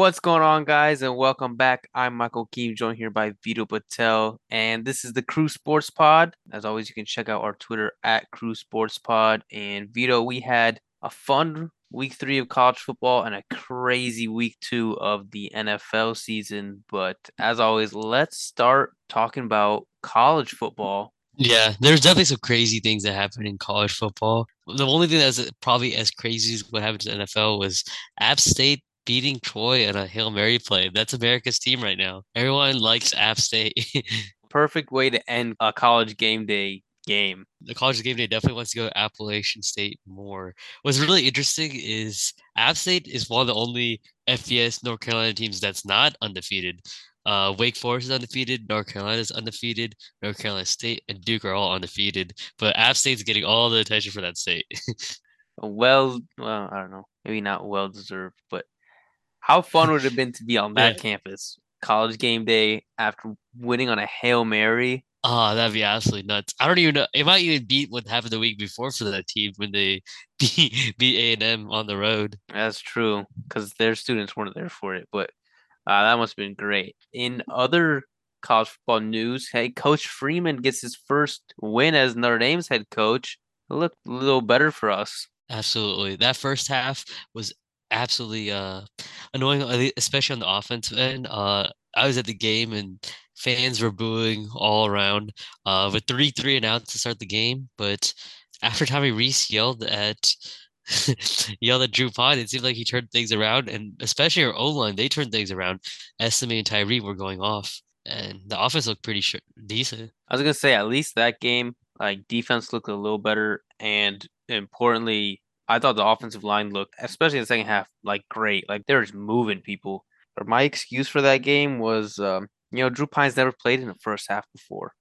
What's going on, guys, and welcome back. I'm Michael Keem, joined here by Vito Patel, and this is the Crew Sports Pod. As always, you can check out our Twitter at Crew Sports Pod. And Vito, we had a fun week three of college football and a crazy week two of the NFL season. But as always, let's start talking about college football. Yeah, there's definitely some crazy things that happen in college football. The only thing that's probably as crazy as what happened to NFL was App State beating Troy in a Hail Mary play. That's America's team right now. Everyone likes App State. Perfect way to end a college game day game. The college game day definitely wants to go to Appalachian State more. What's really interesting is App State is one of the only FBS North Carolina teams that's not undefeated. Uh, Wake Forest is undefeated. North Carolina is undefeated. North Carolina State and Duke are all undefeated. But App State's getting all the attention for that state. well, well, I don't know. Maybe not well deserved, but how fun would it have been to be on that campus? College game day after winning on a Hail Mary. Oh, that'd be absolutely nuts. I don't even know. It might even beat what happened the week before for that team when they beat beat A and M on the road. That's true because their students weren't there for it, but uh, that must have been great. In other college football news, hey, Coach Freeman gets his first win as Notre Dame's head coach. It looked a little better for us. Absolutely. That first half was absolutely uh, annoying, especially on the offensive end. Uh, I was at the game and fans were booing all around. Uh, with three three announced to start the game, but after Tommy Rees yelled at yelled at Drew Pyne, it seemed like he turned things around, and especially our O line, they turned things around. Estime and Tyree were going off, and the offense looked pretty sh- decent. I was gonna say at least that game, like defense looked a little better, and importantly, I thought the offensive line looked, especially in the second half, like great. Like they're just moving people. But my excuse for that game was, um, you know, Drew Pyne's never played in the first half before.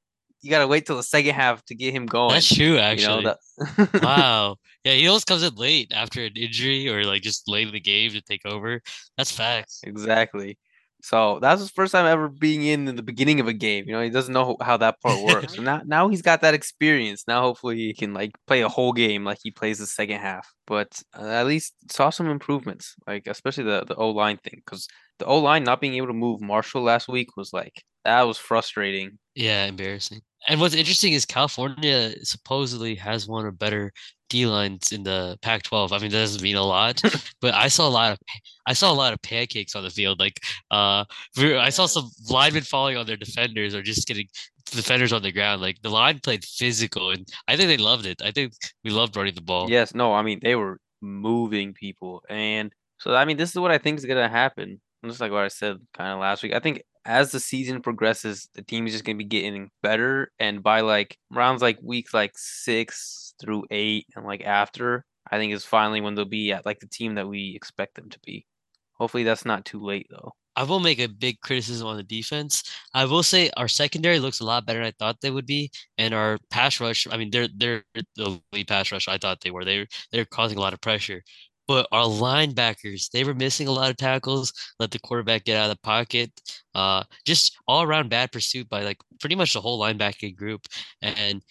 You gotta wait till the second half to get him going. That's true, actually. You know, that... wow. Yeah, he always comes in late after an injury or like just late in the game to take over. That's facts. Exactly. So that's his first time ever being in, in the beginning of a game. You know, he doesn't know how that part works. so now, now he's got that experience. Now hopefully he can like play a whole game like he plays the second half. But uh, at least saw some improvements, like especially the the O line thing, because the O line not being able to move Marshall last week was like that was frustrating. Yeah, embarrassing. And what's interesting is California supposedly has one of better D lines in the Pac-12. I mean, that doesn't mean a lot, but I saw a lot of I saw a lot of pancakes on the field. Like, uh, I saw some linemen falling on their defenders or just getting defenders on the ground. Like the line played physical, and I think they loved it. I think we loved running the ball. Yes, no, I mean they were moving people, and so I mean this is what I think is gonna happen. Just like what I said kind of last week. I think as the season progresses, the team is just gonna be getting better, and by like rounds like week like six through eight, and like after, I think is finally when they'll be at like the team that we expect them to be. Hopefully, that's not too late though. I will make a big criticism on the defense. I will say our secondary looks a lot better than I thought they would be, and our pass rush. I mean, they're they're the lead pass rush I thought they were. They they're causing a lot of pressure. But our linebackers, they were missing a lot of tackles, let the quarterback get out of the pocket. Uh, just all around bad pursuit by like pretty much the whole linebacking group. And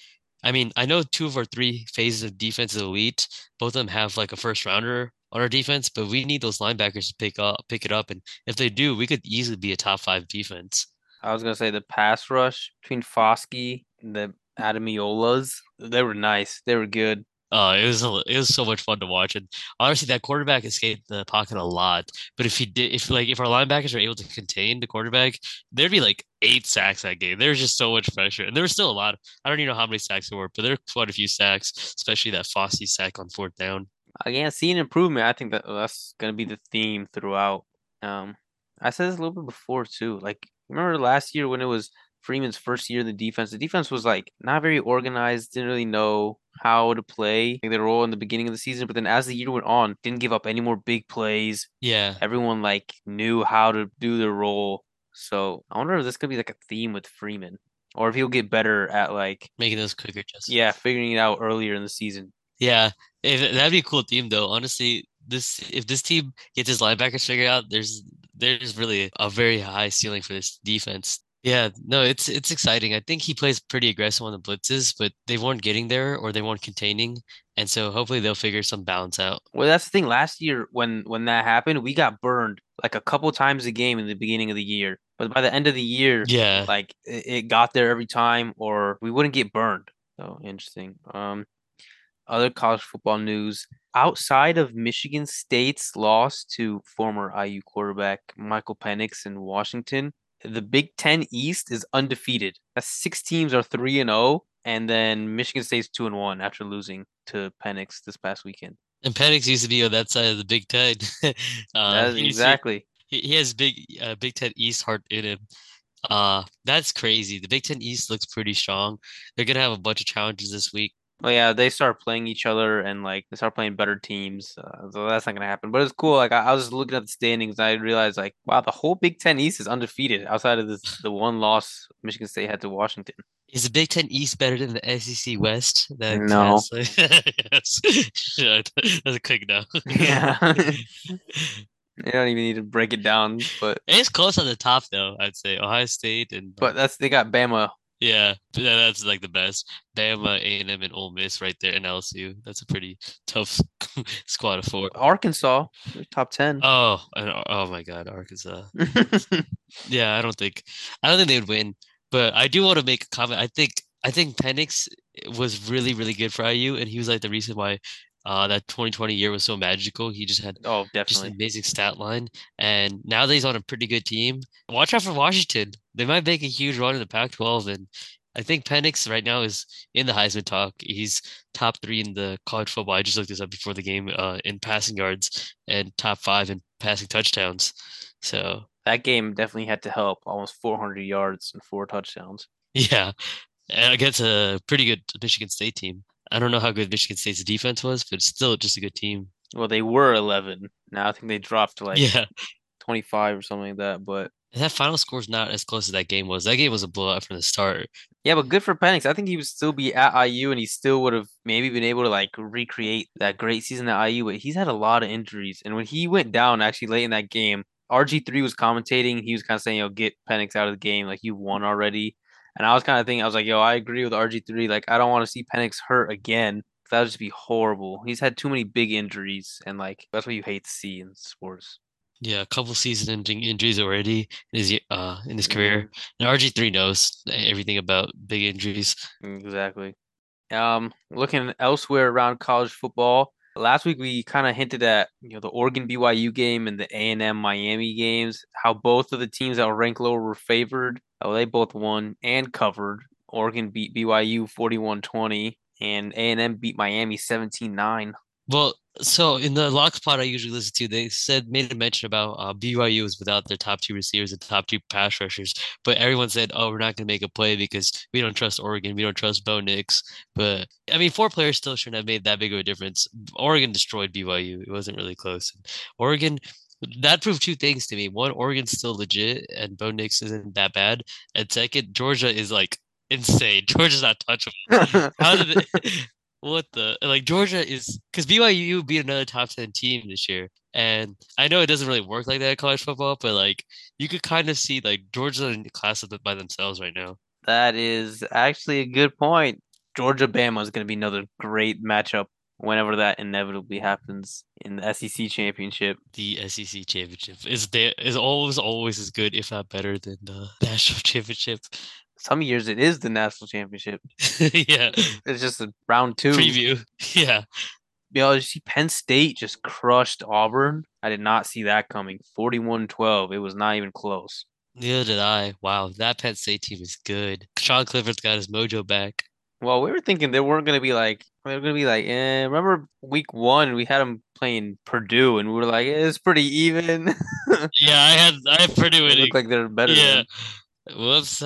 I mean, I know two of our three phases of defense is elite. Both of them have like a first rounder on our defense, but we need those linebackers to pick up, pick it up. And if they do, we could easily be a top five defense. I was gonna say the pass rush between Foskey and the Ademilolas, they were nice. They were good. Uh, it was it was so much fun to watch, and honestly, that quarterback escaped the pocket a lot. But if he did, if like if our linebackers are able to contain the quarterback, there'd be like eight sacks that game. There was just so much pressure, and there was still a lot. Of, I don't even know how many sacks there were, but there were quite a few sacks, especially that Foskey sack on fourth down. Again, seeing improvement. I think that that's gonna be the theme throughout. Um, I said this a little bit before too. Like remember last year when it was Freeman's first year in the defense, the defense was like not very organized, didn't really know how to play like, their role in the beginning of the season. But then as the year went on, didn't give up any more big plays. Yeah. Everyone like knew how to do their role. So I wonder if this could be like a theme with Freeman. Or if he'll get better at like making those quicker adjustments. Yeah, figuring it out earlier in the season. Yeah. Eh, if, that'd be a cool theme though. Honestly, this if this team gets his linebackers figured out, there's there's really a very high ceiling for this defense. Yeah, no, it's it's exciting. I think he plays pretty aggressive on the blitzes, but they weren't getting there or they weren't containing, and so hopefully they'll figure some balance out. Well, that's the thing. Last year, when when that happened, we got burned like a couple times a game in the beginning of the year. But by the end of the year, Yeah, like it, it got there every time, or we wouldn't get burned. So interesting. Um, other college football news outside of Michigan State's loss to former IU quarterback Michael Penix in Washington, the Big Ten East is undefeated. That's six teams are three and zero, and then Michigan State's two and one after losing to Penix this past weekend. and Penix used to be on that side of the Big Ten. uh, to exactly. he, he has big uh, Big Ten East heart in him. Uh, that's crazy. The Big Ten East looks pretty strong. They're gonna have a bunch of challenges this week. Well, yeah, they start playing each other and like they start playing better teams. Uh, so that's not gonna happen. But it's cool. Like I, I was looking at the standings, and I realized like, wow, the whole Big Ten East is undefeated outside of this the one loss Michigan State had to Washington. Is the Big Ten East better than the SEC West? That No. yes. Yeah, That's a quick no. Yeah. You don't even need to break it down, but It's close on the top though, I'd say. Ohio State and but that's they got Bama. Yeah, that's like the best. Bama, A&M, and Ole Miss right there, and LSU. That's a pretty tough squad of four. Arkansas, top ten. Oh, and, oh my God, Arkansas. Yeah, I don't think I don't think they would win, but I do want to make a comment. I think I think Penix was really really good for IU, and he was like the reason why uh that 2020 year was so magical. He just had oh, just definitely. an amazing stat line, and now that he's on a pretty good team, watch out for Washington. They might make a huge run in the Pac-12, and I think Penix right now is in the Heisman talk. He's top three in the college football. I just looked this up before the game uh, in passing yards and top five in passing touchdowns. So That game definitely had to help. Almost 400 yards and four touchdowns. Yeah, and against a pretty good Michigan State team. I don't know how good Michigan State's defense was, but still just a good team. Well, they were 11. Now I think they dropped like yeah, 25 or something like that. But and that final score is not as close as that game was. That game was a blowout from the start. yeah, but good for Penix. I think he would still be at IU and he still would have maybe been able to like recreate that great season at IU. But he's had a lot of injuries. And when he went down actually late in that game, RG3 was commentating. He was kind of saying, yo, get Penix out of the game. Like you won already. And I was kind of thinking, I was like, yo, I agree with RG3. Like, I don't want to see Penix hurt again. That would just be horrible. He's had too many big injuries, and like that's what you hate to see in sports. Yeah, a couple season-ending injuries already in his uh in his career. And RG three knows everything about big injuries. Exactly. Um, looking elsewhere around college football, last week we kind of hinted at you know the Oregon BYU game and the A and M Miami games. How both of the teams that were ranked lower were favored. Oh, they both won and covered. Oregon beat BYU 41-20 and A and M beat Miami 17-9. Well, so in the lock spot I usually listen to, they said made a mention about uh, BYU is without their top two receivers and top two pass rushers, but everyone said, "Oh, we're not going to make a play because we don't trust Oregon, we don't trust Bo Nix." But I mean, four players still shouldn't have made that big of a difference. Oregon destroyed BYU; it wasn't really close. Oregon. That proved two things to me. One, Oregon's still legit, and Bo Nix isn't that bad. And second, Georgia is like insane. Georgia's not touchable. How did it? What the like Georgia is because BYU would beat another top ten team this year, and I know it doesn't really work like that in college football, but like you could kind of see like Georgia in the class of the, by themselves right now. That is actually a good point. Georgia Bama is going to be another great matchup whenever that inevitably happens in the SEC championship. The SEC championship is there is always always as good, if not better, than the national championship. Some years it is the national championship. yeah, It's just a round two. preview. Yeah, You know, you see Penn State just crushed Auburn. I did not see that coming. 41-12. It was not even close. neither did I. Wow, that Penn State team is good. Sean Clifford's got his mojo back. Well, we were thinking they weren't going to be like, they were going to be like, eh. Remember week one, we had them playing Purdue, and we were like, eh, it's pretty even. Yeah, I had I had Purdue They winning. look like they're better Yeah. than Whoops.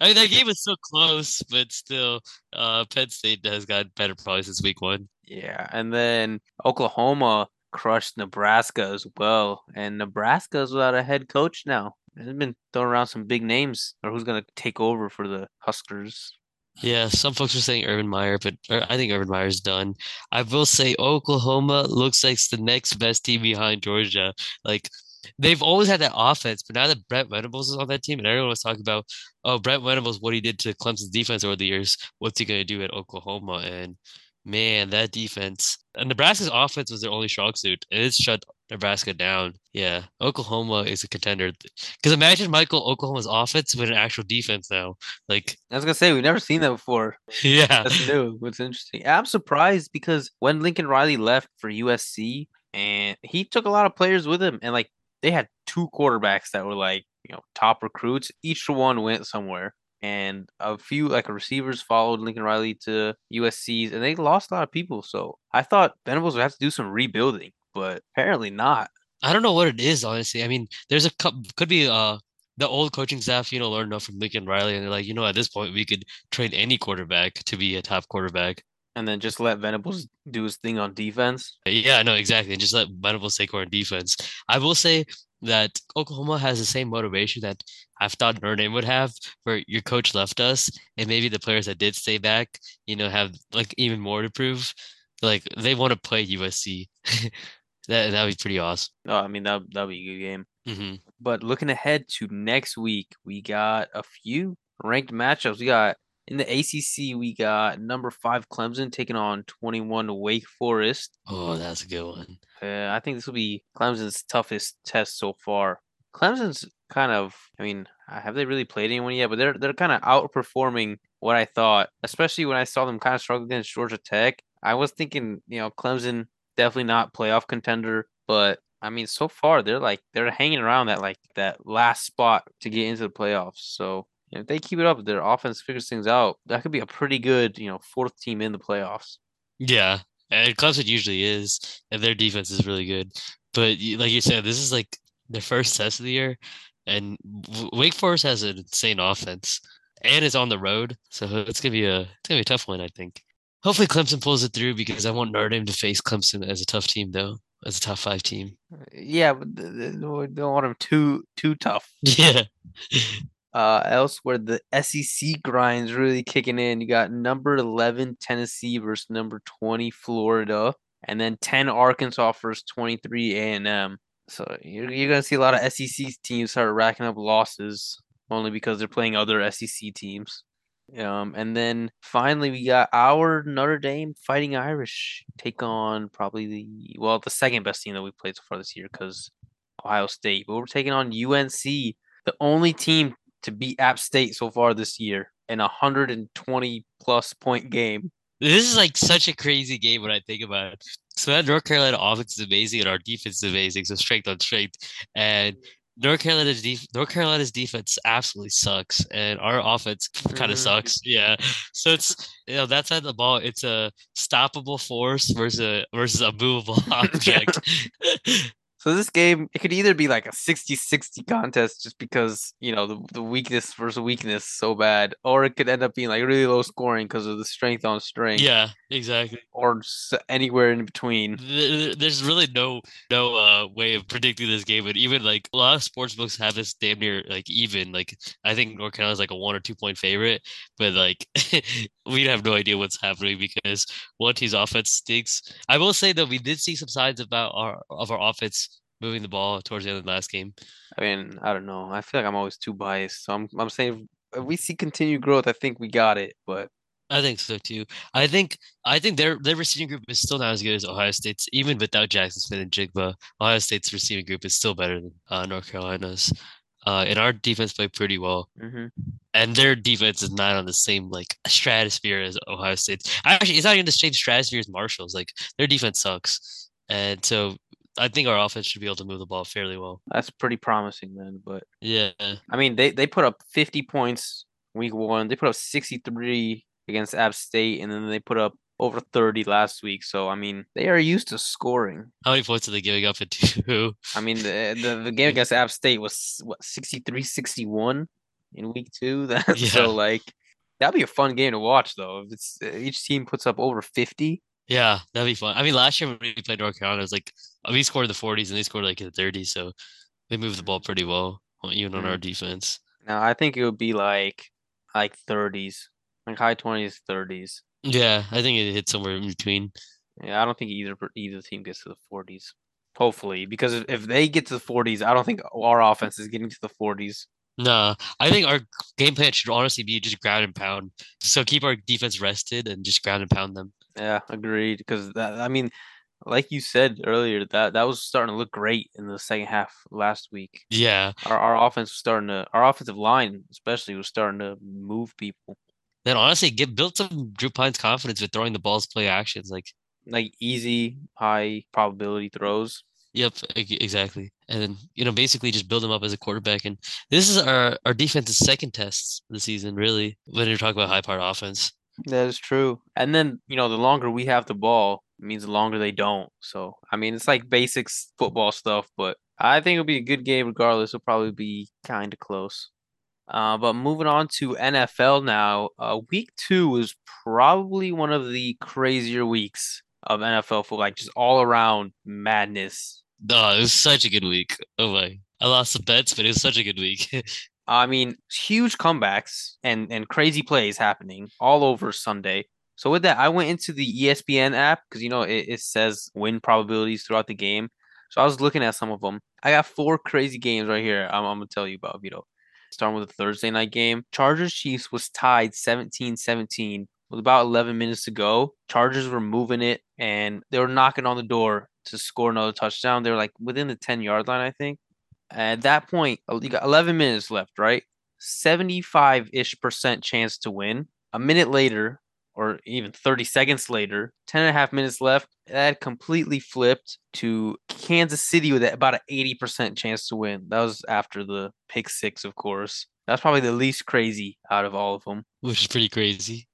I mean, that game was so close, but still, uh, Penn State has gotten better probably since week one. Yeah, and then Oklahoma crushed Nebraska as well, and Nebraska is without a head coach now. They've been throwing around some big names, or who's gonna take over for the Huskers? Yeah, some folks are saying Urban Meyer, but I think Urban Meyer's done. I will say Oklahoma looks like it's the next best team behind Georgia. Like they've always had that offense, but now that Brent Venables is on that team, and everyone was talking about, oh, Brent Venables, what he did to Clemson's defense over the years, what's he going to do at Oklahoma? And man, that defense, and Nebraska's offense was their only strong suit, and it's shut Nebraska down. Yeah, Oklahoma is a contender. Because imagine Michael Oklahoma's offense with an actual defense now. Like I was gonna say, we've never seen that before. Yeah, that's new. What's interesting? I'm surprised because when Lincoln Riley left for USC, and he took a lot of players with him, and like they had two quarterbacks that were like you know top recruits. Each one went somewhere, and a few like receivers followed Lincoln Riley to USC's, and they lost a lot of people. So I thought Venables would have to do some rebuilding, but apparently not. I don't know what it is, honestly. I mean, there's a could be uh the old coaching staff, you know, learned enough from Lincoln Riley, and they're like, you know, at this point, we could train any quarterback to be a top quarterback and then just let Venables do his thing on defense. Yeah, no, exactly. And just let Venables take over on defense. I will say that Oklahoma has the same motivation that I've thought Notre Dame would have, where your coach left us, and maybe the players that did stay back, you know, have like even more to prove. Like they want to play USC. that that'd be pretty awesome. Oh, I mean that that'd be a good game. Mm-hmm. But looking ahead to next week, we got a few ranked matchups. We got in the ACC, we got number five Clemson taking on 21 Wake Forest. Oh, that's a good one. Uh, I think this will be Clemson's toughest test so far. Clemson's kind of, I mean, have they really played anyone yet? But they're they're kind of outperforming what I thought, especially when I saw them kind of struggle against Georgia Tech. I was thinking, you know, Clemson definitely not playoff contender, but I mean, so far they're like they're hanging around that like that last spot to get into the playoffs. So if they keep it up, their offense figures things out. That could be a pretty good, you know, fourth team in the playoffs. Yeah, and Clemson usually is, and their defense is really good. But like you said, this is like their first test of the year, and Wake Forest has an insane offense, and it's on the road, so it's gonna be a it's gonna be a tough one, I think. Hopefully, Clemson pulls it through because I want Notre Dame to face Clemson as a tough team, though, as a top five team. Uh, yeah, but they don't want them too too tough. Yeah. Uh, elsewhere, the SEC grind's really kicking in. You got number 11 Tennessee versus number 20 Florida, and then 10 Arkansas versus 23 A&M. So you're, you're gonna see a lot of SEC teams start racking up losses only because they're playing other SEC teams. Um, and then finally we got our Notre Dame Fighting Irish take on probably the well the second best team that we played so far this year because Ohio State, but we're taking on UNC, the only team to beat App State so far this year in a 120 plus point game. This is like such a crazy game when I think about it. So that North Carolina offense is amazing and our defense is amazing. So strength on strength. And North Carolina's def- North Carolina's defense absolutely sucks, and our offense kind of mm-hmm. sucks. Yeah, so it's you know that side of the ball, it's a stoppable force versus a versus a movable object. So this game, it could either be like a 60-60 contest just because, you know, the, the weakness versus weakness so bad, or it could end up being like really low scoring because of the strength on strength. Yeah, exactly. Or anywhere in between. There's really no no uh, way of predicting this game, but even like a lot of sports books have this damn near like even. Like I think North Carolina's like a one or two point favorite, but like we have no idea what's happening because one team's offense stinks. I will say that we did see some signs about our of our offense moving the ball towards the end of the last game? I mean, I don't know. I feel like I'm always too biased. So I'm I'm saying if we see continued growth, I think we got it. But I think so too. I think I think their their receiving group is still not as good as Ohio State's, even without Jackson Smith-Njigba. Ohio State's receiving group is still better than uh, North Carolina's. Uh, and our defense played pretty well, mm-hmm. and their defense is not on the same like stratosphere as Ohio State's. Actually, it's not even the same stratosphere as Marshall's. Like their defense sucks, and so I think our offense should be able to move the ball fairly well. That's pretty promising, then. But yeah, I mean, they they put up 50 points week one. They put up 63 against App State, and then they put up over 30 last week. So I mean, they are used to scoring. How many points are they giving up at two? I mean, the, the the game against App State was what 63-61 in week two. That yeah. so like that'd be a fun game to watch though. If it's each team puts up over 50. Yeah, that'd be fun. I mean, last year when we played North Carolina, it was like we scored in the 40s and they scored like in the 30s, so they moved the ball pretty well, even on our mm-hmm. defense. Now I think it would be like like 30s, like high 20s, 30s. Yeah, I think it hit somewhere in between. Yeah, I don't think either either team gets to the 40s. Hopefully, because if- they get to the 40s, I don't think our offense is getting to the 40s. Nah, I think our game plan should honestly be just ground and pound. So keep our defense rested and just ground and pound them. Yeah, agreed. Because that, I mean, like you said earlier, that that was starting to look great in the second half last week. Yeah. Our our offense was starting to, our offensive line especially was starting to move people. Then honestly, get built some Drew Pynes confidence with throwing the balls, play actions. Like, Like easy, high probability throws. yep, exactly. And then you know, basically just build him up as a quarterback. And this is our our defense's second test of the season, really. When you're talking about high powered offense. That is true. And then, you know, the longer we have the ball means the longer they don't. So, I mean, it's like basics football stuff, but I think it'll be a good game regardless. It'll probably be kind of close. Uh, but moving on to NFL now, uh, week two was probably one of the crazier weeks of NFL football, like just all around madness. Oh, it was such a good week. Oh my. I lost the bets, but it was such a good week. I mean, huge comebacks and and crazy plays happening all over Sunday. So with that, I went into the ESPN app because you know it, it says win probabilities throughout the game. So I was looking at some of them. I got four crazy games right here. I'm, I'm gonna tell you about, Vito. Starting with the Thursday night game, Chargers Chiefs was tied 17-17 with about 11 minutes to go. Chargers were moving it and they were knocking on the door to score another touchdown. They were like within the 10 yard line, I think. At that point, you got 11 minutes left, right? 75 ish percent chance to win. A minute later, or even 30 seconds later, 10 and a half minutes left, that completely flipped to Kansas City with about an 80% chance to win. That was after the pick six, of course. That's probably the least crazy out of all of them. which is pretty crazy.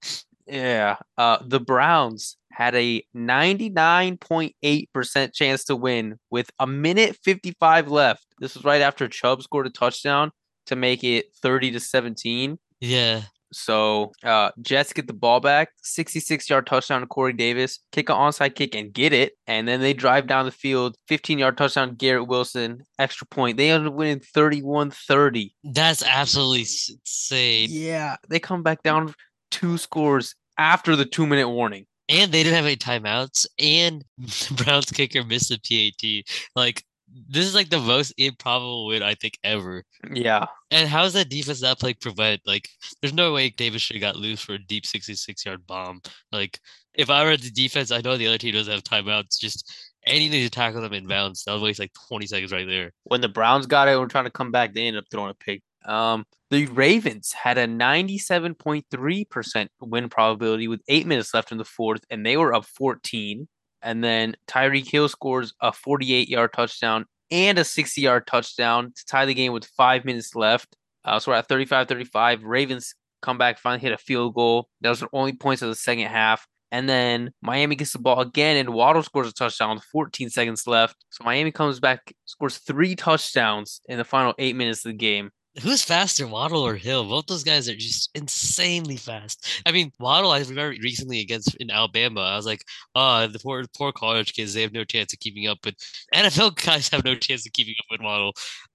Yeah. Uh, the Browns had a 99.8% chance to win with a minute 55 left. This was right after Chubb scored a touchdown to make it 30 to 17. Yeah. So uh, Jets get the ball back, 66 yard touchdown to Corey Davis, kick an onside kick and get it. And then they drive down the field, 15 yard touchdown to Garrett Wilson, extra point. They end up winning 31 30. That's absolutely insane. Yeah. They come back down two scores after the two minute warning. And they didn't have any timeouts. And Browns kicker missed a PAT. Like, this is like the most improbable win I think ever. Yeah. And how is that defense not playing prevent? Like, there's no way Davis should have got loose for a deep 66 yard bomb. Like, if I were the defense, I know the other team doesn't have timeouts. Just anything to tackle them in bounds. That'll waste like 20 seconds right there. when the Browns got it and were trying to come back, they ended up throwing a pick. Um, the Ravens had a 97.3% win probability with eight minutes left in the fourth, and they were up 14. And then Tyreek Hill scores a 48 yard touchdown and a 60 yard touchdown to tie the game with five minutes left. Uh, so we're at 35 35. Ravens come back, finally hit a field goal. That was their only points of the second half. And then Miami gets the ball again, and Waddle scores a touchdown with 14 seconds left. So Miami comes back, scores three touchdowns in the final eight minutes of the game. Who's faster, Waddle or Hill? Both those guys are just insanely fast. I mean, Waddle, I remember recently against in Alabama, I was like, oh, the poor poor college kids, they have no chance of keeping up. But NFL guys have no chance of keeping up with Waddle.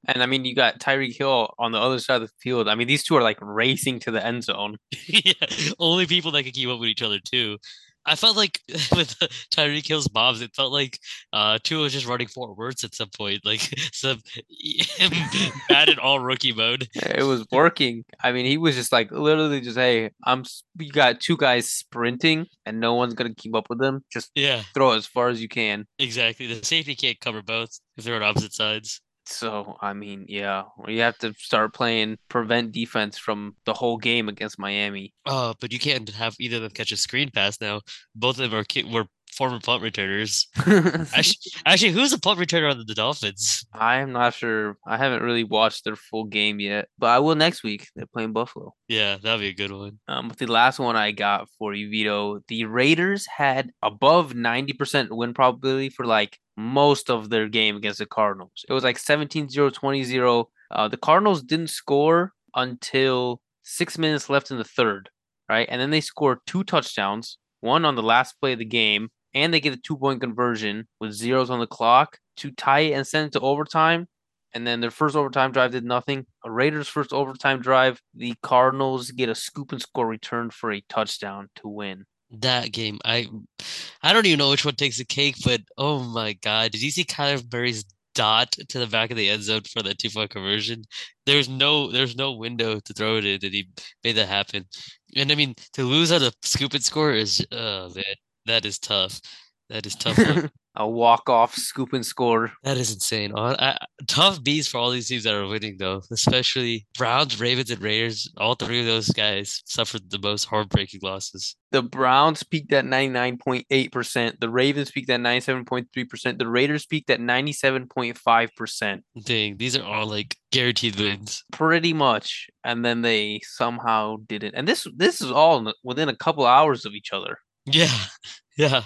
And I mean, you got Tyreek Hill on the other side of the field. I mean, these two are like racing to the end zone. yeah, only people that can keep up with each other too. I felt like with Tyreek Hill's bombs, it felt like uh Tua was just running four verts at some point, like some bad in all rookie mode. It was working. I mean, he was just like literally just, hey, I'm. You got two guys sprinting, and no one's gonna keep up with them. Just Yeah, throw as far as you can. exactly. The safety can't cover both if they're on opposite sides. So I mean, yeah, you have to start playing prevent defense from the whole game against Miami. Uh, but you can't have either of them catch a screen pass now. Both of them are ki- were former punt returners. Actually, actually, who's the punt returner on the, Dolphins? I'm not sure. I haven't really watched their full game yet, but I will next week. They're playing Buffalo. Yeah, that'd be a good one. Um, but the last one I got for you, Vito, the Raiders had above 90% win probability for like most of their game against the Cardinals. It was like 17 0, 20 0. Uh, the Cardinals didn't score until six minutes left in the third, right? And then they scored two touchdowns, one on the last play of the game, and they get a two point conversion with zeros on the clock to tie it and send it to overtime. And then their first overtime drive did nothing. A Raiders' first overtime drive, the Cardinals get a scoop and score return for a touchdown to win. That game, I I don't even know which one takes the cake, but oh my God, did you see Kyler Murray's dot to the back of the end zone for that two point conversion? There's no there's no window to throw it in, and he made that happen. And I mean, to lose on a scoop and score is oh man, that is tough. That is tough. A walk off scoop and score. That is insane. On I, tough beats for all these teams that are winning, though. Especially Browns, Ravens, and Raiders. All three of those guys suffered the most heartbreaking losses. The Browns peaked at 99.8%. The Ravens peaked at 97.3%. The Raiders peaked at 97.5%. Dang, these are all like guaranteed wins. Pretty much. And then they somehow didn't. And this this is all within a couple hours of each other. Yeah, yeah.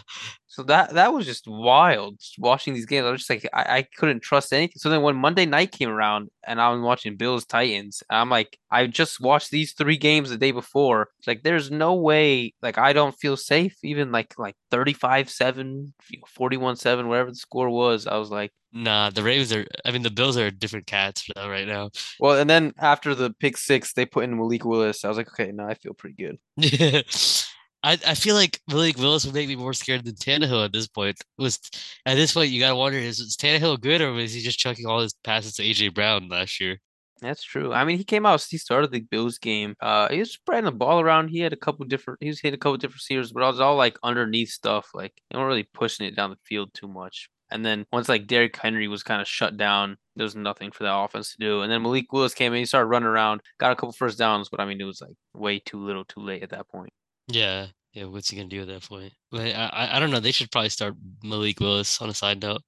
So that that was just wild just watching these games. I was just like I, I couldn't trust anything. So then when Monday night came around and I was watching Bills Titans, I'm like I just watched these three games the day before. Like there's no way like I don't feel safe even like like 35-7, 41-7 whatever the score was. I was like Nah, the Ravens are. I mean, the Bills are different cats right now. Well, and then after the pick six, they put in Malik Willis. I was like, okay, now I feel pretty good. I, I feel like Malik Willis would make me more scared than Tannehill at this point. Was at this point you gotta wonder is, is Tannehill good or was he just chucking all his passes to AJ Brown last year? That's true. I mean, he came out. He started the Bills game. Uh, he was spreading the ball around. He had a couple different. He was hitting a couple different receivers, but it was all like underneath stuff. Like they weren't really pushing it down the field too much. And then once like Derrick Henry was kind of shut down, there was nothing for that offense to do. And then Malik Willis came in. He started running around, got a couple first downs, but I mean, it was like way too little, too late at that point. Yeah, yeah, what's he gonna do at that point? But I, I, don't know. They should probably start Malik Willis on a side note.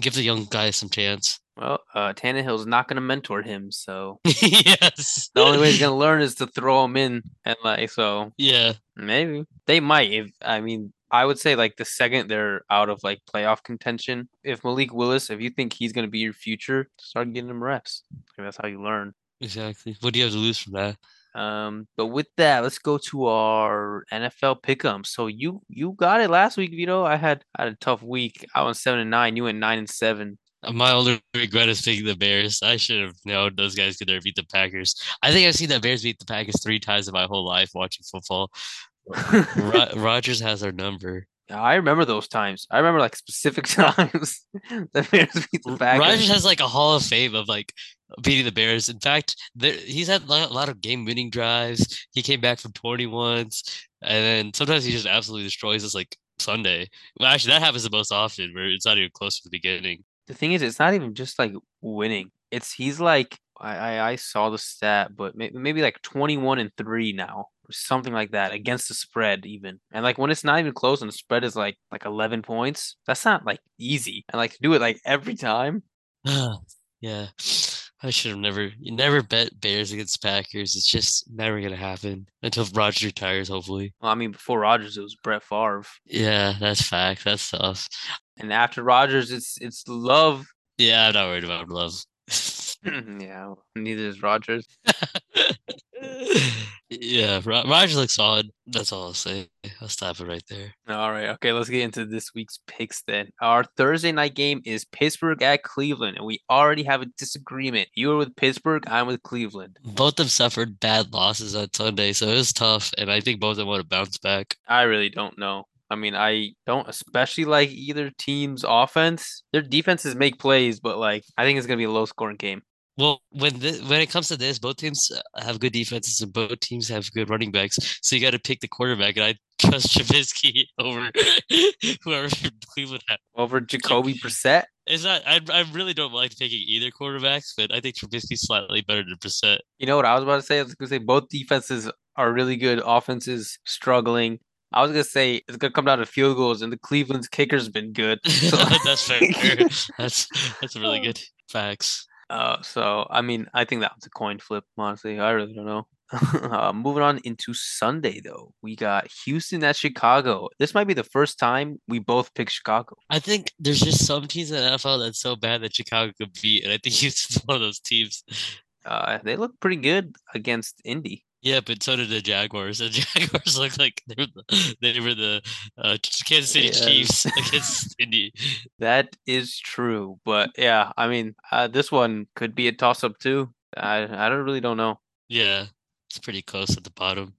Give the young guy some chance. Well, uh, Tannehill's not gonna mentor him, so yes. the only way he's gonna learn is to throw him in, and like so. Yeah, maybe they might. If I mean, I would say like the second they're out of like playoff contention, if Malik Willis, if you think he's gonna be your future, start getting him reps. That's how you learn. Exactly. What do you have to lose from that? Um, but with that, let's go to our NFL pick'em. So you you got it last week, Vito. I had I had a tough week. I went seven and nine. You went nine and seven. Uh, my only regret is picking the Bears. I should have known those guys could never beat the Packers. I think I've seen the Bears beat the Packers three times in my whole life watching football. Rodgers has our number. I remember those times. I remember like specific times the Bears beat the Packers. Rodgers has like a Hall of Fame of like beating the Bears. In fact, there, he's had a lot of game-winning drives. He came back from 20 once, and then sometimes he just absolutely destroys us like Sunday. Well, actually, that happens the most often where it's not even close to the beginning. The thing is, it's not even just like winning. It's he's like I I, I saw the stat, but maybe, maybe like 21 and three now something like that against the spread even. And like when it's not even close and the spread is like like 11 points, that's not like easy. And like to do it like every time. yeah. I should have never you never bet Bears against Packers. It's just never gonna happen until Rodgers retires, hopefully. Well, I mean before Rodgers it was Brett Favre. Yeah, that's fact. That's tough. And after Rodgers it's it's Love. Yeah, I'm not worried about Love. yeah, neither is Rodgers. yeah, Rodgers looks solid. That's all I'll say. I'll stop it right there. All right. Okay, let's get into this week's picks then. Our Thursday night game is Pittsburgh at Cleveland, and we already have a disagreement. You are with Pittsburgh, I'm with Cleveland. Both of them suffered bad losses on Sunday, so it was tough, and I think both of them want to bounce back. I really don't know. I mean, I don't especially like either team's offense. Their defenses make plays, but like I think it's gonna be a low scoring game. Well, when this, when it comes to this, both teams have good defenses and both teams have good running backs. So you got to pick the quarterback, and I trust Trubisky over whoever Cleveland had. Over Jacoby Brissett. It's not. I I really don't like picking either quarterbacks, but I think Trubisky's slightly better than Brissett. You know what I was about to say? I was going to say both defenses are really good. Offenses struggling. I was gonna say it's gonna come down to field goals, and the Cleveland's kicker's been good. So. that's fair. that's that's really oh. good facts. Uh, so I mean, I think that was a coin flip. Honestly, I really don't know. uh, moving on into Sunday, though, we got Houston at Chicago. This might be the first time we both pick Chicago. I think there's just some teams in the NFL that's so bad that Chicago could beat, and I think Houston's one of those teams. Uh, they look pretty good against Indy. Yeah, but so did the Jaguars. The Jaguars look like they were the, they were the uh, Kansas City yeah. Chiefs against Indy. That is true, but yeah, I mean, uh, this one could be a toss up too. I I don't really don't know. Yeah, it's pretty close at the bottom.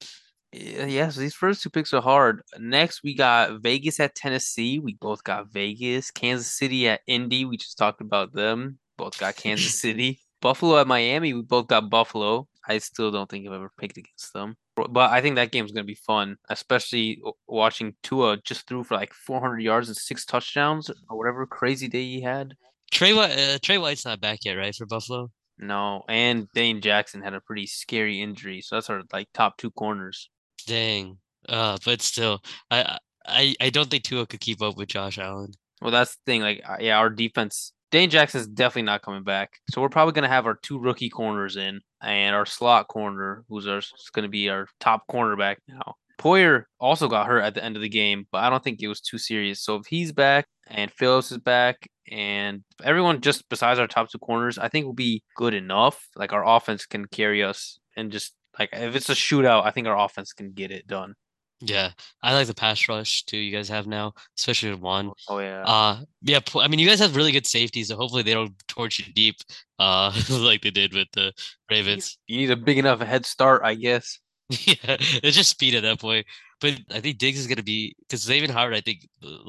Yeah, yeah, so these first two picks are hard. Next, we got Vegas at Tennessee. We both got Vegas. Kansas City at Indy. We just talked about them. Both got Kansas City. Buffalo at Miami. We both got Buffalo. I still don't think I've ever picked against them. But I think that game's going to be fun, especially watching Tua just threw for like 400 yards and six touchdowns or whatever crazy day he had. Tre White, uh, Tre White's not back yet, right, for Buffalo? No, and Dane Jackson had a pretty scary injury, so that's our like top two corners. Dang. Uh, but still, I I I don't think Tua could keep up with Josh Allen. Well, that's the thing. Like, uh, yeah, our defense. Dane Jackson's definitely not coming back, so we're probably gonna have our two rookie corners in, and our slot corner, who's our going to be our top cornerback now. Poyer also got hurt at the end of the game, but I don't think it was too serious. So if he's back and Phillips is back and everyone just besides our top two corners, I think will be good enough. Like our offense can carry us and just like if it's a shootout, I think our offense can get it done. Yeah, I like the pass rush too. You guys have now, especially with one. Oh yeah. Uh, yeah. I mean, you guys have really good safety, so hopefully they don't torch you deep, uh, like they did with the Ravens. You need a big enough head start, I guess. yeah, it's just speed at that point. But I think Diggs is gonna be because Xavier Howard, I think,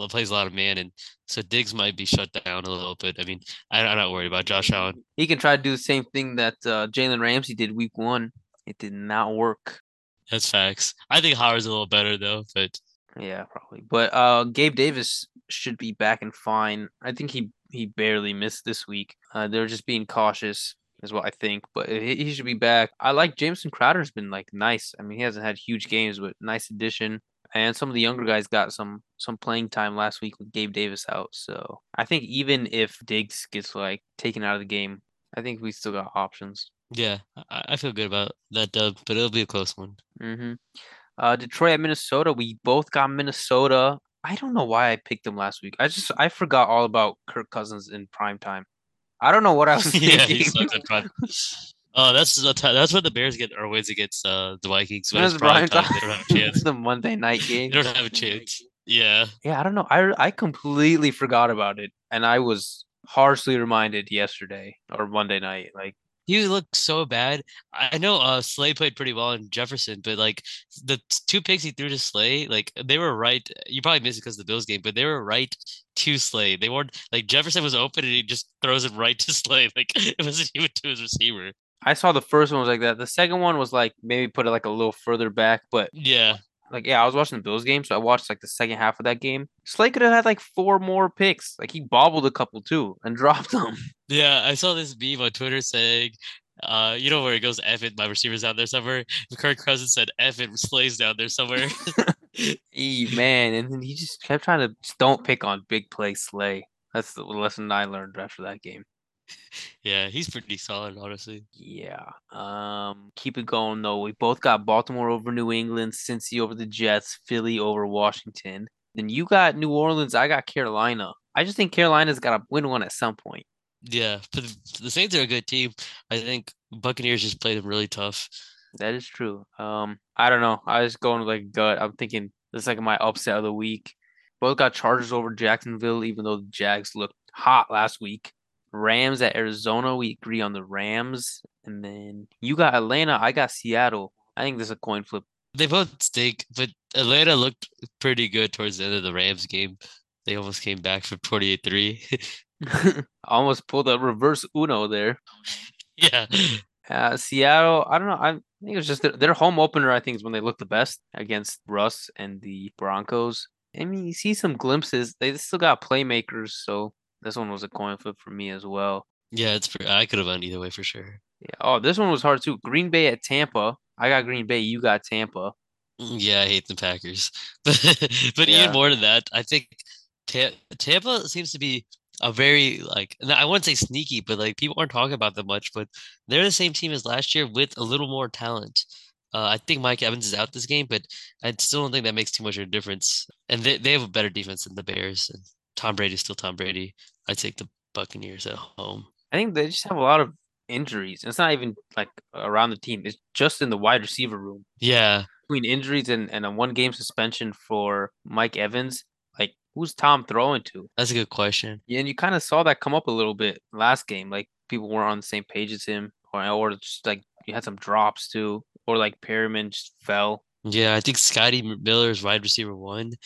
plays a lot of man, and so Diggs might be shut down a little bit. I mean, I, am not worried about Josh Allen. He can try to do the same thing that uh, Jalen Ramsey did week one. It did not work. That's facts. I think Howard's a little better though, but yeah, probably. But uh, Gabe Davis should be back and fine. I think he he barely missed this week. Uh, they're just being cautious is what I think. But he should be back. I like Jamison Crowder's been like nice. I mean, he hasn't had huge games, but nice addition. And some of the younger guys got some some playing time last week with Gabe Davis out. So I think even if Diggs gets like taken out of the game, I think we still got options. Yeah, I, feel good about that dub, but it'll be a close one. Mm-hmm. Uh, Detroit at Minnesota. We both got Minnesota. I don't know why I picked them last week. I just I forgot all about Kirk Cousins in prime time. I don't know what I was yeah, thinking. Oh, that's the that's what the Bears get our wins against uh, the Vikings. When it's prime time, they don't have a chance. the Monday night game. they don't have a chance. Yeah. Yeah, I don't know. I I completely forgot about it, and I was harshly reminded yesterday or Monday night. Like he looked so bad. I know uh Slay played pretty well in Jefferson, but like the two picks he threw to Slay, like they were right. You probably missed it because of the Bills game, but they were right to Slay. They weren't like Jefferson was open and he just throws it right to Slay. Like it wasn't even to his receiver. I saw the first one was like that. The second one was like maybe put it like a little further back, but yeah, like yeah, I was watching the Bills game, so I watched like the second half of that game. Slay could have had like four more picks. Like he bobbled a couple too and dropped them. Yeah, I saw this meme on Twitter saying, uh, you know where it goes F it, my receiver's down there somewhere. Kirk Cousins said F it, Slay's down there somewhere. hey man, and then he just kept trying to don't pick on big play Slay. That's the lesson I learned after that game. Yeah, he's pretty solid, honestly. Yeah. Um, keep it going though. We both got Baltimore over New England, Cincy over the Jets, Philly over Washington. Then you got New Orleans. I got Carolina. I just think Carolina's got to win one at some point. Yeah, but the Saints are a good team. I think Buccaneers just played them really tough. That is true. Um, I don't know. I was going with like gut. I'm thinking this is like my upset of the week. Both got Chargers over Jacksonville, even though the Jags looked hot last week. Rams at Arizona. We agree on the Rams. And then you got Atlanta. I got Seattle. I think this is a coin flip. They both stink, but Atlanta looked pretty good towards the end of the Rams game. They almost came back from 28 3. almost pulled a reverse Uno there. Yeah. Uh, Seattle, I don't know. I think it's just their, their home opener, I think, is when they look the best against Russ and the Broncos. I mean, you see some glimpses. They still got playmakers, so this one was a coin flip for me as well. Yeah, it's pretty, I could have won either way for sure. Yeah. Oh, this one was hard too. Green Bay at Tampa. I got Green Bay. You got Tampa. Mm, yeah, I hate the Packers, but yeah. even more than that, I think Tampa seems to be a very like I wouldn't say sneaky, but like people aren't talking about them much. But they're the same team as last year with a little more talent. Uh, I think Mike Evans is out this game, but I still don't think that makes too much of a difference. And they, they have a better defense than the Bears. And Tom Brady's still Tom Brady. I take the Buccaneers at home. I think they just have a lot of injuries. It's not even like around the team. It's just in the wide receiver room. Yeah. Between injuries and, and a one game suspension for Mike Evans, like who's Tom throwing to? That's a good question. Yeah, and you kind of saw that come up a little bit last game. Like people weren't on the same page as him, or or just like you had some drops too, or like Perriman just fell. Yeah, I think Scotty Miller is wide receiver one.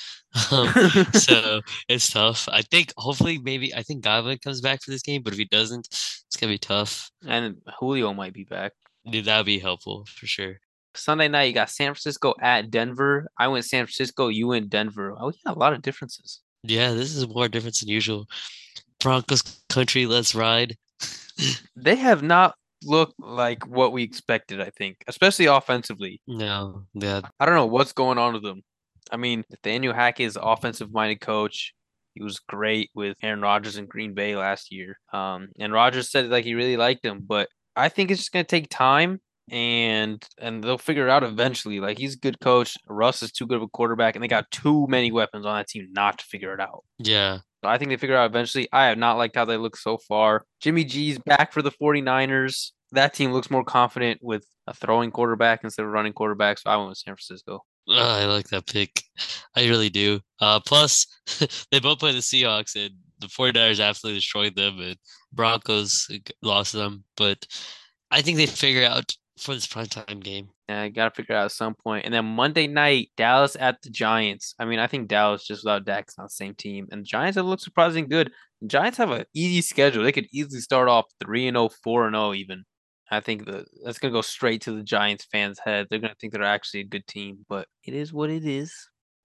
Um, so it's tough. I think hopefully maybe I think Godwin comes back for this game, but if he doesn't, it's gonna be tough. and Julio might be back. Dude, that'd be helpful for sure. Sunday night, you got San Francisco at Denver. I went San Francisco. You went Denver. Oh, yeah, a lot of differences. Yeah, this is more different than usual. Broncos country, let's ride. They have not looked like what we expected. I think, especially offensively. No, yeah, I don't know what's going on with them. I mean, Nathaniel Hackett is offensive-minded coach. He was great with Aaron Rodgers in Green Bay last year. Um, and Rodgers said like he really liked him, but I think it's just gonna take time and and they'll figure it out eventually. Like he's a good coach. Russ is too good of a quarterback, and they got too many weapons on that team not to figure it out. yeah. So I think they figure out eventually. I have not liked how they look so far. Jimmy G's back for the 49ers. That team looks more confident with a throwing quarterback instead of running quarterback. So I went with San Francisco. Ah, I like that pick. I really do. Uh, plus, they both play the Seahawks, and the 49ers absolutely destroyed them, and Broncos lost them. But I think they figure out for this primetime game. Yeah, I gotta figure it out at some point. And then Monday night, Dallas at the Giants. I mean, I think Dallas just without Dak is not the same team. And the Giants have looked surprisingly good. The Giants have an easy schedule. They could easily start off 3 and 0, 4 and 0 even. I think the, that's gonna go straight to the Giants fans' head. They're gonna think they're actually a good team, but it is what it is.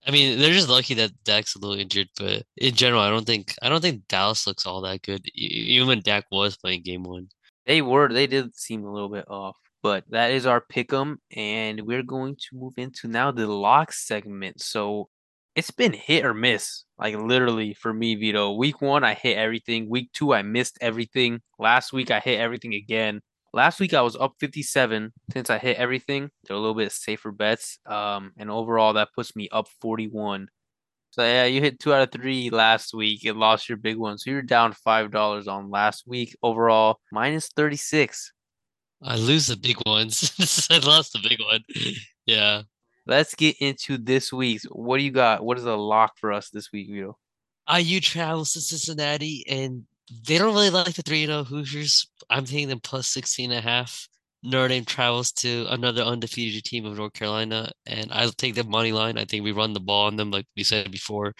I mean, they're just lucky that Dak's a little injured, but in general, I don't think I don't think Dallas looks all that good. Even when Dak was playing game one. They were they did seem a little bit off, but that is our pick'em, and we're going to move into now the lock segment. So it's been hit or miss, like literally for me, Vido. Week one, I hit everything. Week two, I missed everything. Last week, I hit everything again. Last week, I was up 57 since I hit everything. They're a little bit safer bets. Um, and overall, that puts me up 41. So yeah, you hit two out of three last week and lost your big one. So you're down five dollars on last week. Overall, minus 36. I lose the big ones. I lost the big one. Yeah. Let's get into this week's. What do you got? What is a lock for us this week, Vido? IU travels to Cincinnati and they don't really like the 3 0 Hoosiers. I'm taking them plus 16 and a half. Notre Dame travels to another undefeated team of North Carolina, and I'll take the money line. I think we run the ball on them, like we said before.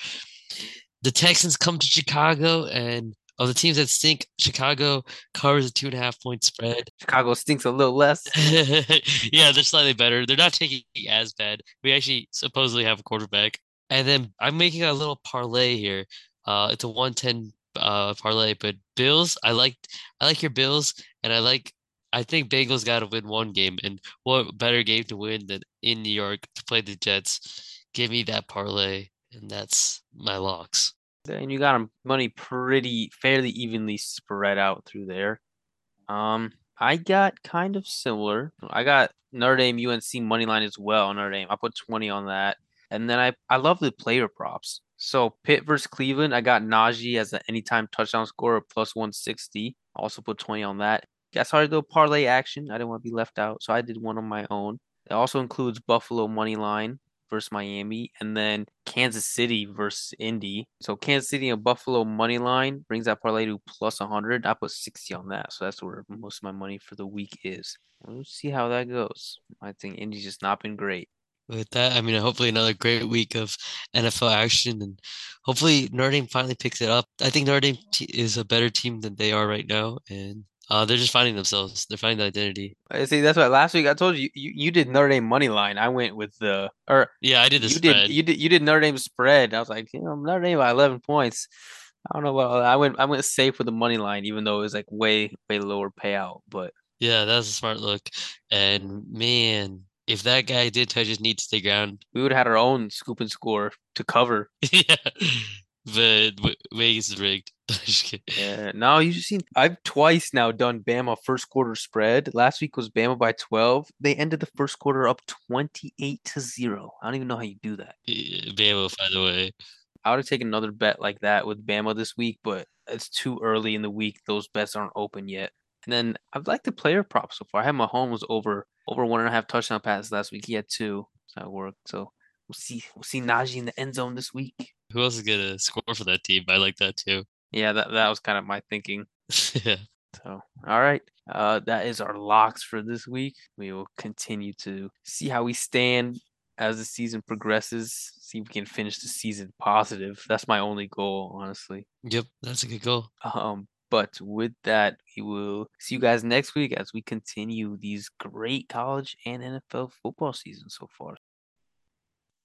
The Texans come to Chicago, and of the teams that stink, Chicago covers a two and a half point spread. Chicago stinks a little less. yeah, they're slightly better. They're not taking as bad. We actually supposedly have a quarterback. And then I'm making a little parlay here. Uh, it's a 110 uh parlay, but Bills, I like I like your Bills, and I like I think Bengals got to win one game, and what better game to win than in New York to play the Jets? Give me that parlay, and that's my locks. And you got money pretty fairly evenly spread out through there. Um, I got kind of similar. I got Notre Dame UNC money line as well. Notre Dame. I put 20 on that. And then I I love the player props. So Pitt versus Cleveland, I got Najee as an anytime touchdown scorer plus 160. Also put 20 on that. Got started to do parlay action. I didn't want to be left out, so I did one on my own. It also includes Buffalo money line versus Miami, and then Kansas City versus Indy. So Kansas City and Buffalo money line brings that parlay to plus 100. I put 60 on that, so that's where most of my money for the week is. We'll see how that goes. I think Indy's just not been great. With that, I mean, hopefully another great week of NFL action, and hopefully Notre Dame finally picks it up. I think Notre Dame t- is a better team than they are right now, and uh, they're just finding themselves. They're finding the identity. I see. That's why last week I told you you, you did Notre Dame money line. I went with the or Yeah, I did the you spread. did you did you did Notre Dame spread. I was like, you know, Notre Dame by 11 points. I don't know what I went. I went safe with the money line, even though it was like way way lower payout. But Yeah, that's a smart look. And man, if that guy did touch his knee to the ground, we would have had our own scoop and score to cover. yeah, but Vegas is rigged. Yeah. Now you just seen I've twice now done Bama first quarter spread. Last week was Bama by 12. They ended the first quarter up 28 to 0. I don't even know how you do that. Eh, Bama, by the way. I would have taken another bet like that with Bama this week, but it's too early in the week. Those bets aren't open yet. And then I've liked the player prop so far. I had Mahomes over over one and a half touchdown passes last week. He had two. So that worked. So we'll see. We'll see Najee in the end zone this week. Who else is gonna score for that team? I like that too. Yeah, that that was kind of my thinking. yeah. So all right. Uh that is our locks for this week. We will continue to see how we stand as the season progresses. See if we can finish the season positive. That's my only goal, honestly. Yep, that's a good goal. Um, but with that, we will see you guys next week as we continue these great college and NFL football seasons so far.